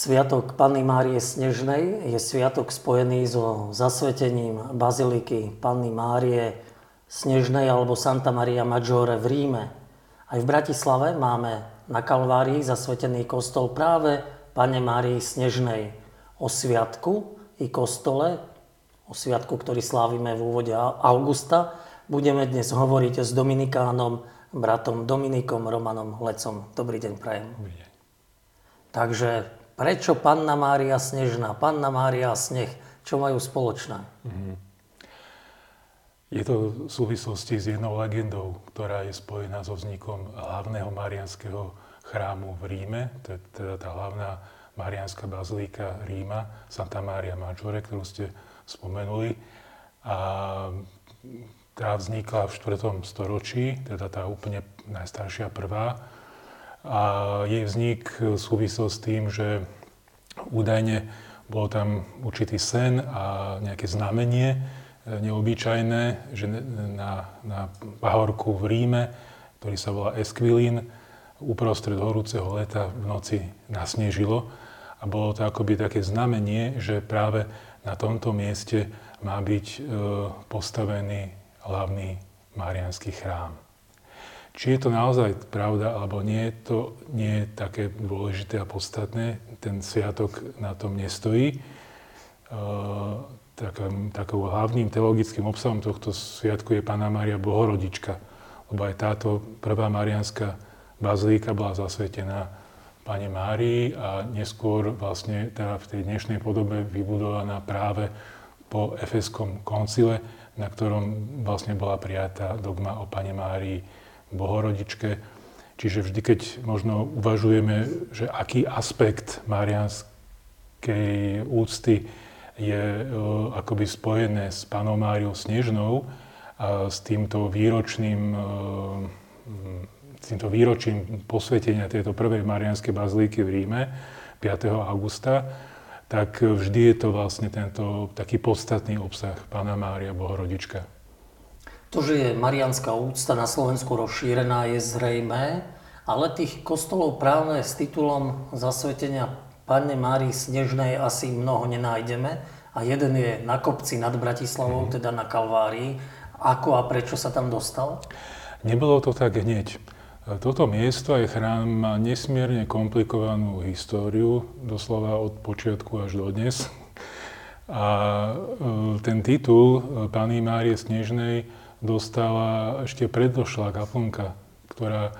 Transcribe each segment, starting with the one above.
Sviatok Panny Márie Snežnej je sviatok spojený so zasvetením baziliky Panny Márie Snežnej alebo Santa Maria Maggiore v Ríme. Aj v Bratislave máme na Kalvárii zasvetený kostol práve Pane Márii Snežnej. O sviatku i kostole, o sviatku, ktorý slávime v úvode augusta, budeme dnes hovoriť s Dominikánom, bratom Dominikom Romanom Lecom. Dobrý deň, prajem. Dobrý deň. Takže Prečo Panna Mária Snežná, Panna Mária Sneh, čo majú spoločné? Mm-hmm. Je to v súvislosti s jednou legendou, ktorá je spojená so vznikom hlavného marianského chrámu v Ríme, teda tá hlavná marianská bazilika Ríma, Santa Maria Maggiore, ktorú ste spomenuli. A tá vznikla v 4. storočí, teda tá úplne najstaršia prvá a jej vznik súvisel s tým, že údajne bol tam určitý sen a nejaké znamenie e, neobyčajné, že na, na pahorku v Ríme, ktorý sa volá Esquilín, uprostred horúceho leta v noci nasnežilo a bolo to akoby také znamenie, že práve na tomto mieste má byť e, postavený hlavný marianský chrám. Či je to naozaj pravda, alebo nie, to nie je také dôležité a podstatné. Ten sviatok na tom nestojí. Takým, takou hlavným teologickým obsahom tohto sviatku je Pána Mária Bohorodička. Lebo aj táto prvá marianská bazilíka bola zasvetená Pane Márii a neskôr vlastne teda v tej dnešnej podobe vybudovaná práve po Efeskom koncile, na ktorom vlastne bola prijatá dogma o Pane Márii Bohorodičke. Čiže vždy, keď možno uvažujeme, že aký aspekt marianskej úcty je e, akoby spojené s Panou Máriou Snežnou a s týmto výročným, e, s týmto výročím posvetenia tejto prvej marianskej bazilíky v Ríme 5. augusta, tak vždy je to vlastne tento taký podstatný obsah Pána Mária Bohorodička. To, že je marianská úcta na Slovensku rozšírená, je zrejmé, ale tých kostolov právne s titulom zasvetenia Panne Márii Snežnej asi mnoho nenájdeme. A jeden je na kopci nad Bratislavou, mm. teda na Kalvárii. Ako a prečo sa tam dostal? Nebolo to tak hneď. Toto miesto aj chrám má nesmierne komplikovanú históriu, doslova od počiatku až do dnes. A e, ten titul Panny Márie Snežnej dostala ešte predošlá kaplnka, ktorá e,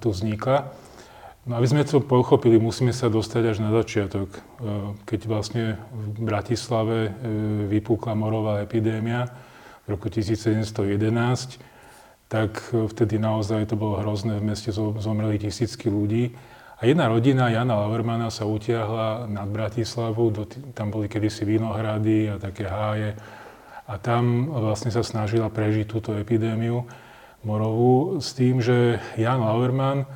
tu vznikla. No aby sme to pochopili, musíme sa dostať až na začiatok. E, keď vlastne v Bratislave e, vypukla morová epidémia v roku 1711, tak vtedy naozaj to bolo hrozné, v meste zomreli tisícky ľudí. A jedna rodina, Jana Lauermana, sa utiahla nad Bratislavu, tam boli kedysi vinohrady a také háje a tam vlastne sa snažila prežiť túto epidémiu morovú s tým, že Jan Lauerman, e,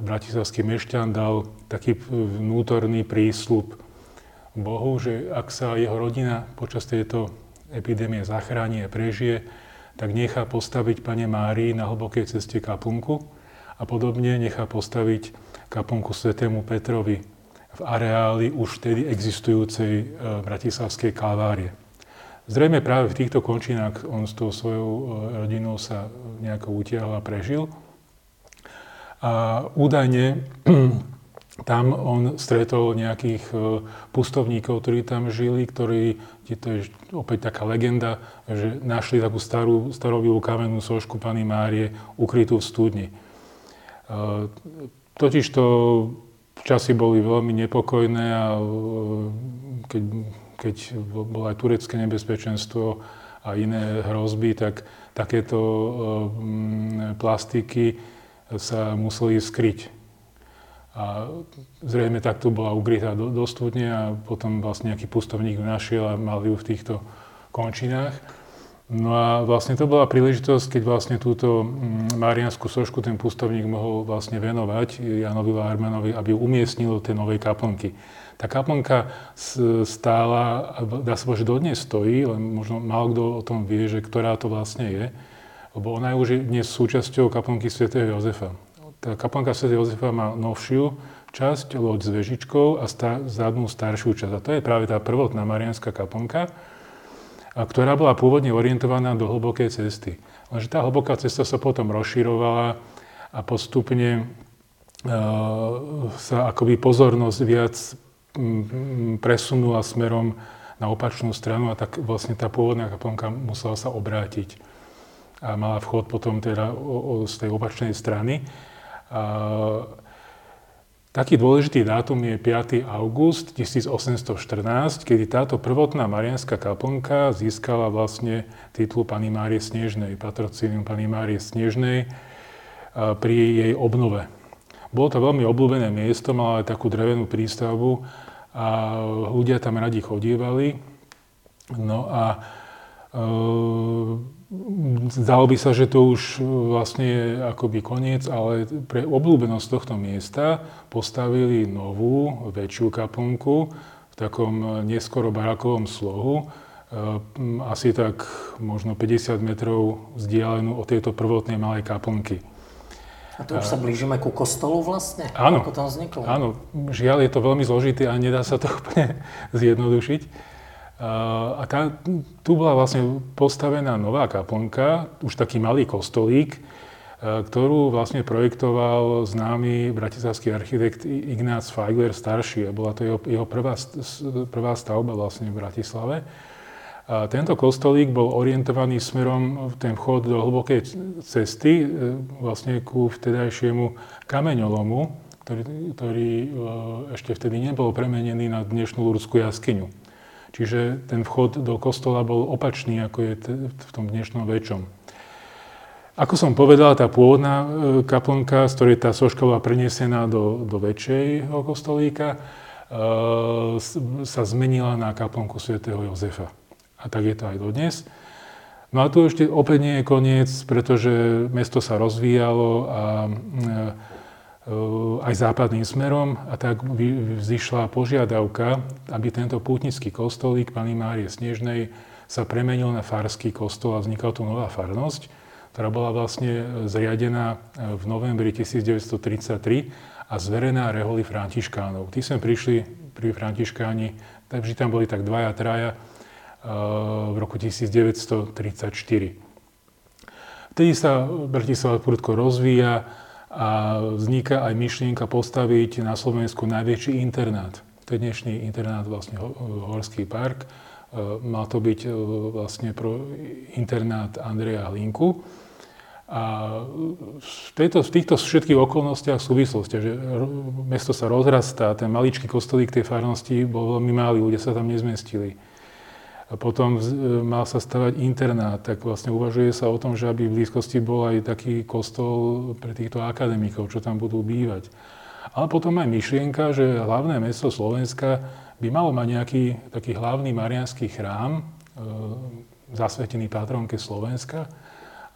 bratislavský mešťan, dal taký vnútorný prísľub Bohu, že ak sa jeho rodina počas tejto epidémie zachráni a prežije, tak nechá postaviť Pane Márii na hlbokej ceste kaplnku a podobne nechá postaviť kaplnku svetému Petrovi v areáli už vtedy existujúcej e, bratislavskej kalvárie. Zrejme práve v týchto končinách on s tou svojou e, rodinou sa nejako utiahol a prežil. A údajne tam on stretol nejakých e, pustovníkov, ktorí tam žili, ktorí, to je opäť taká legenda, že našli takú starú, starobilú kamennú sošku Pany Márie ukrytú v studni. E, Totiž to časy boli veľmi nepokojné a keď keď bolo aj turecké nebezpečenstvo a iné hrozby, tak takéto eh, plastiky sa museli skryť. A zrejme takto bola ugrytá do, do a potom vlastne nejaký pustovník ju našiel a mal ju v týchto končinách. No a vlastne to bola príležitosť, keď vlastne túto marianskú sošku ten pustovník mohol vlastne venovať Janovi Lármanovi, aby ju umiestnil do tej novej kaplnky. Tá kaplnka stála, dá sa povedať, že dodnes stojí, len možno málo kto o tom vie, že ktorá to vlastne je, lebo ona je už dnes súčasťou kaplnky svätého Jozefa. Tá kaplnka svätého Jozefa má novšiu, časť, loď s vežičkou a stá, zadnú staršiu časť. A to je práve tá prvotná Marianská kaplnka, ktorá bola pôvodne orientovaná do hlbokej cesty. Lenže tá hlboká cesta sa potom rozširovala a postupne uh, sa akoby pozornosť viac presunula smerom na opačnú stranu a tak vlastne tá pôvodná kaplnka musela sa obrátiť a mala vchod potom teda o, o, z tej opačnej strany. A, taký dôležitý dátum je 5. august 1814, kedy táto prvotná marianská kaplnka získala vlastne titul Pany Márie Snežnej, patrocínium Pany Márie Snežnej pri jej obnove. Bolo to veľmi obľúbené miesto, malo aj takú drevenú prístavbu a ľudia tam radi chodívali. No a e, zdalo by sa, že to už vlastne je akoby koniec, ale pre obľúbenosť tohto miesta postavili novú, väčšiu kaplnku v takom neskoro barakovom slohu, e, asi tak možno 50 metrov vzdialenú od tejto prvotnej malej kaplnky. A to už sa blížime ku kostolu vlastne? Áno. Ako tam vzniklo? Áno, žiaľ je to veľmi zložité a nedá sa to úplne zjednodušiť. A tá, tu bola vlastne postavená nová kaplnka, už taký malý kostolík, ktorú vlastne projektoval známy bratislavský architekt Ignác Feigler starší. Bola to jeho, jeho prvá, prvá stavba vlastne v Bratislave. A tento kostolík bol orientovaný smerom ten vchod do hlbokej cesty, e, vlastne ku vtedajšiemu kameňolomu, ktorý, ktorý e, ešte vtedy nebol premenený na dnešnú Lurskú jaskyňu. Čiže ten vchod do kostola bol opačný, ako je v tom dnešnom väčšom. Ako som povedal, tá pôvodná e, kaplnka, z ktorej tá soška bola prenesená do, do väčšej kostolíka, sa zmenila na kaplnku svätého Jozefa. A tak je to aj dodnes. No a tu ešte opäť nie je koniec, pretože mesto sa rozvíjalo a e, aj západným smerom a tak vzýšla požiadavka, aby tento pútnický kostolík Pany Márie Snežnej sa premenil na farský kostol a vznikla tu nová farnosť, ktorá bola vlastne zriadená v novembri 1933 a zverená reholi františkánov. Tí sem prišli pri františkáni, takže tam boli tak dvaja, traja, v roku 1934. Vtedy sa Bratislava prudko rozvíja a vzniká aj myšlienka postaviť na Slovensku najväčší internát. To je dnešný internát, vlastne Horský park. E, mal to byť e, vlastne pro internát Andreja Hlinku. A v, tejto, v týchto všetkých okolnostiach súvislosti, že mesto sa rozrastá, ten maličký kostolík tej farnosti bol veľmi malý, ľudia sa tam nezmestili a potom e, mal sa stavať internát, tak vlastne uvažuje sa o tom, že aby v blízkosti bol aj taký kostol pre týchto akademikov, čo tam budú bývať. Ale potom aj myšlienka, že hlavné mesto Slovenska by malo mať nejaký taký hlavný marianský chrám, e, zasvetený patronke Slovenska.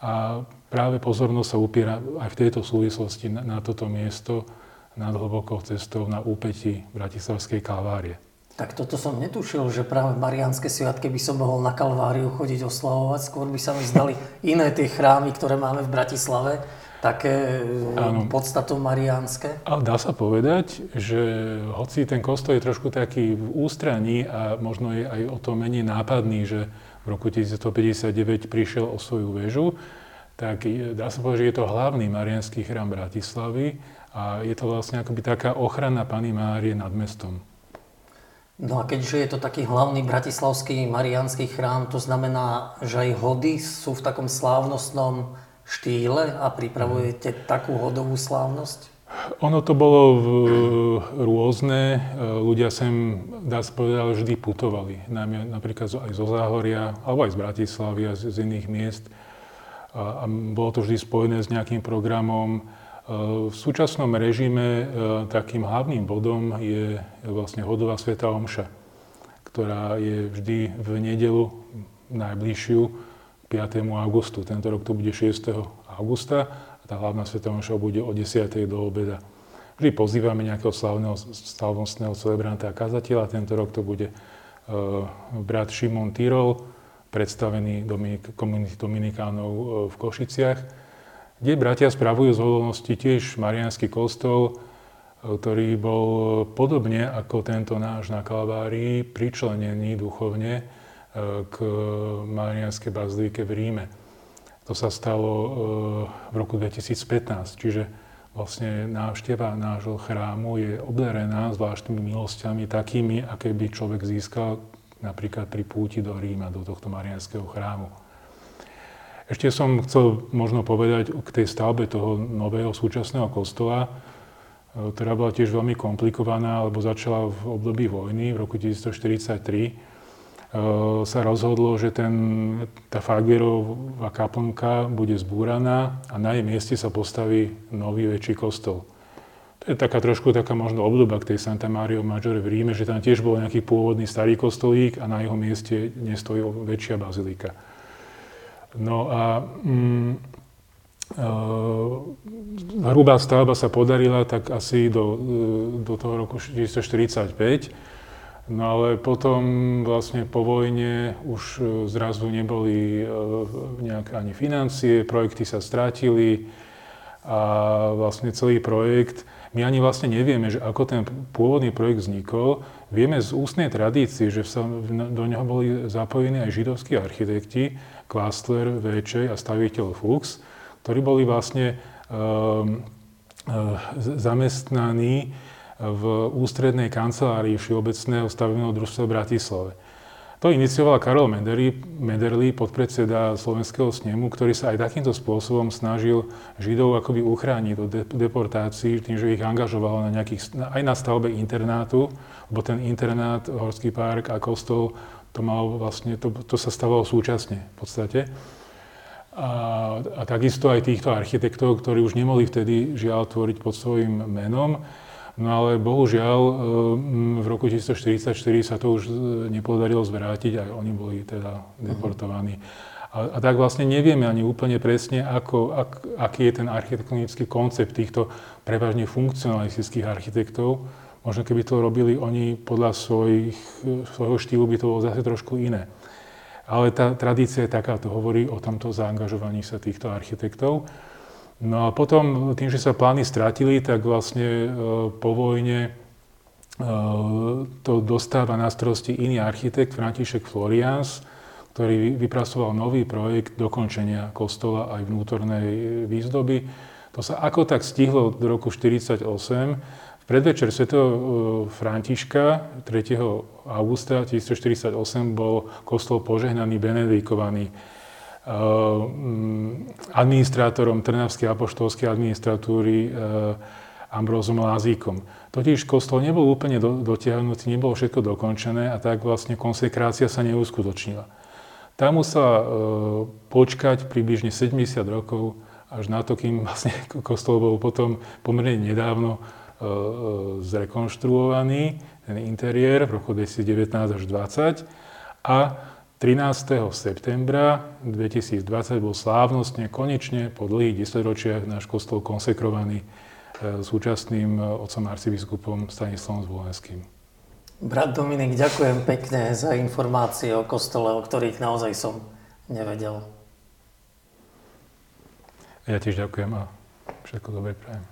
A práve pozornosť sa upiera aj v tejto súvislosti na, na toto miesto nad hlbokou cestou na úpeti Bratislavskej kalvárie. Tak toto som netušil, že práve Marianské sviatky by som mohol na Kalváriu chodiť oslavovať. Skôr by sa mi zdali iné tie chrámy, ktoré máme v Bratislave, také ano. podstatou mariánske. A dá sa povedať, že hoci ten kostol je trošku taký v ústraní a možno je aj o to menej nápadný, že v roku 1959 prišiel o svoju väžu, tak dá sa povedať, že je to hlavný marianský chrám Bratislavy a je to vlastne akoby taká ochrana Pany Márie nad mestom. No a keďže je to taký hlavný bratislavský mariánsky chrám, to znamená, že aj hody sú v takom slávnostnom štýle a pripravujete mm. takú hodovú slávnosť? Ono to bolo v, rôzne. Ľudia sem, dá sa povedať, vždy putovali. Najmä napríklad aj zo Záhoria, alebo aj z Bratislavy a z, z iných miest. A, a bolo to vždy spojené s nejakým programom v súčasnom režime e, takým hlavným bodom je vlastne hodová sveta Omša, ktorá je vždy v nedelu najbližšiu 5. augustu. Tento rok to bude 6. augusta a tá hlavná sveta Omša bude o 10. do obeda. Vždy pozývame nejakého slavného, slavnostného celebranta a kazateľa. Tento rok to bude uh, brat Šimon Tyrol, predstavený Dominik, komunity Dominikánov uh, v Košiciach kde bratia spravujú z tiež Mariánsky kostol, ktorý bol podobne ako tento náš na Kalvárii pričlenený duchovne k Marianskej bazilike v Ríme. To sa stalo v roku 2015, čiže vlastne návšteva nášho chrámu je obdarená zvláštnymi milosťami takými, aké by človek získal napríklad pri púti do Ríma, do tohto Marianského chrámu. Ešte som chcel možno povedať k tej stavbe toho nového súčasného kostola, e, ktorá bola tiež veľmi komplikovaná, lebo začala v období vojny v roku 1943. E, sa rozhodlo, že ten, tá Fagierová kaplnka bude zbúraná a na jej mieste sa postaví nový väčší kostol. To je taká trošku taká možno obdoba k tej Santa Maria Maggiore v Ríme, že tam tiež bol nejaký pôvodný starý kostolík a na jeho mieste nestojí väčšia bazilika. No a mm, uh, hrubá stavba sa podarila tak asi do, e, do toho roku 1945. No ale potom vlastne po vojne už e, zrazu neboli nejaké ani financie, projekty sa strátili a vlastne celý projekt, my ani vlastne nevieme, že ako ten pôvodný projekt vznikol. Vieme z ústnej tradície, že sa do neho boli zapojení aj židovskí architekti, Kvastler, Véčej a staviteľ Fuchs, ktorí boli vlastne um, zamestnaní v ústrednej kancelárii Všeobecného stavebného družstva v Bratislave. To inicioval Karol Mederli, Mederli, podpredseda Slovenského snemu, ktorý sa aj takýmto spôsobom snažil Židov akoby uchrániť do deportácií, tým, že ich angažoval na nejakých, aj na stavbe internátu, lebo ten internát, Horský park a kostol to, mal vlastne, to, to sa stavalo súčasne v podstate. A, a takisto aj týchto architektov, ktorí už nemohli vtedy žiaľ tvoriť pod svojim menom. No ale bohužiaľ e, v roku 1944 sa to už nepodarilo zvrátiť, aj oni boli teda deportovaní. A, a tak vlastne nevieme ani úplne presne, ako, ak, aký je ten architektonický koncept týchto prevažne funkcionalistických architektov, Možno keby to robili oni podľa svojich, svojho štýlu, by to bolo zase trošku iné. Ale tá tradícia je taká, to hovorí o tomto zaangažovaní sa týchto architektov. No a potom, tým, že sa plány stratili, tak vlastne e, po vojne e, to dostáva na starosti iný architekt, František Florians, ktorý vypracoval nový projekt dokončenia kostola aj vnútornej výzdoby. To sa ako tak stihlo do roku 1948 predvečer Sv. E, Františka 3. augusta 1948 bol kostol požehnaný, benedikovaný e, administrátorom Trnavskej apoštolskej administratúry e, Ambrózom Lázíkom. Totiž kostol nebol úplne dotiahnutý, nebolo všetko dokončené a tak vlastne konsekrácia sa neuskutočnila. Tam musela počkať približne 70 rokov, až na to, kým vlastne kostol bol potom pomerne nedávno zrekonštruovaný, ten interiér v roku 2019 až 2020 a 13. septembra 2020 bol slávnostne, konečne po dlhých desaťročiach náš kostol konsekrovaný e, súčasným otcom arcibiskupom Stanislavom Zvolenským. Brat Dominik, ďakujem pekne za informácie o kostole, o ktorých naozaj som nevedel. Ja tiež ďakujem a všetko dobré prajem.